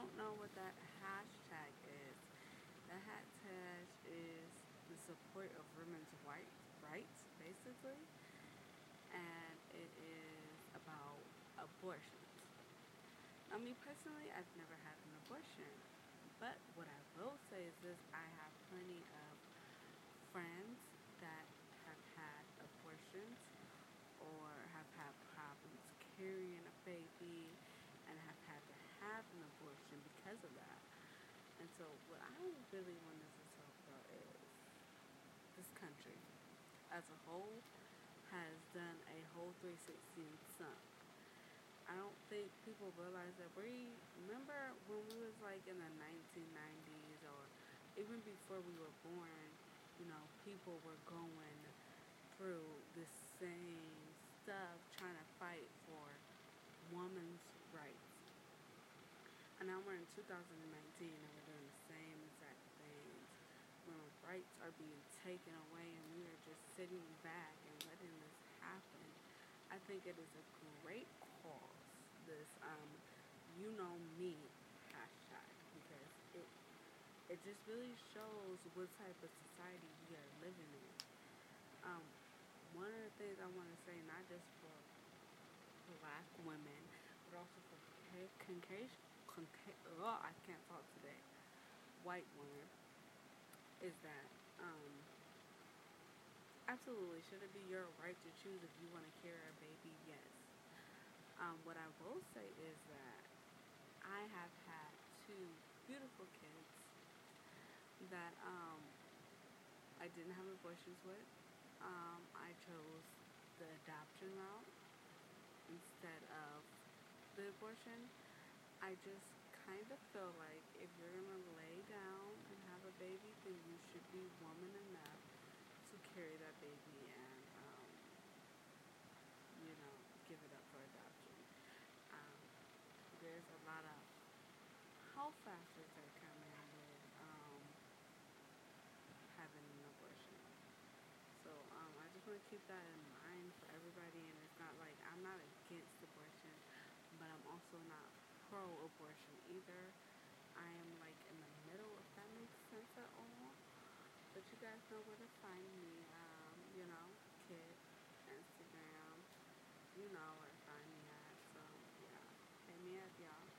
don't know what that hashtag is, the hashtag is the support of women's rights, basically. And it is about abortions. Now, me personally, I've never had an abortion. But what I will say is this I have plenty of friends that have had abortions or have had problems carrying a baby and have had to have an because of that. And so, what I really wanted to talk about is this country as a whole has done a whole 360 sum. I don't think people realize that we remember when we was like in the 1990s or even before we were born, you know, people were going through the same stuff trying to fight for women's rights. In 2019 and we're doing the same exact things. Women's rights are being taken away and we are just sitting back and letting this happen. I think it is a great cause, this um, you know me hashtag, because it it just really shows what type of society we are living in. Um, one of the things I want to say, not just for black women, but also for Caucasian, oh, I can't talk today, white women, is that um, absolutely should it be your right to choose if you want to carry a baby? Yes. Um, what I will say is that I have had two beautiful kids that um, I didn't have abortions with. Um, I chose the adoption route instead of the abortion. I just kind of feel like if you're going to lay down and have a baby, then you should be woman enough to carry that baby and, um, you know, give it up for adoption. Um, there's a lot of health factors that come in with um, having an abortion. So um, I just want to keep that in mind for everybody. And it's not like I'm not against abortion, but I'm also not pro-abortion either. I am like in the middle, if that makes sense at all. But you guys know where to find me. Um, you know, Kit, Instagram. You know where to find me at. So yeah, hit me up, y'all.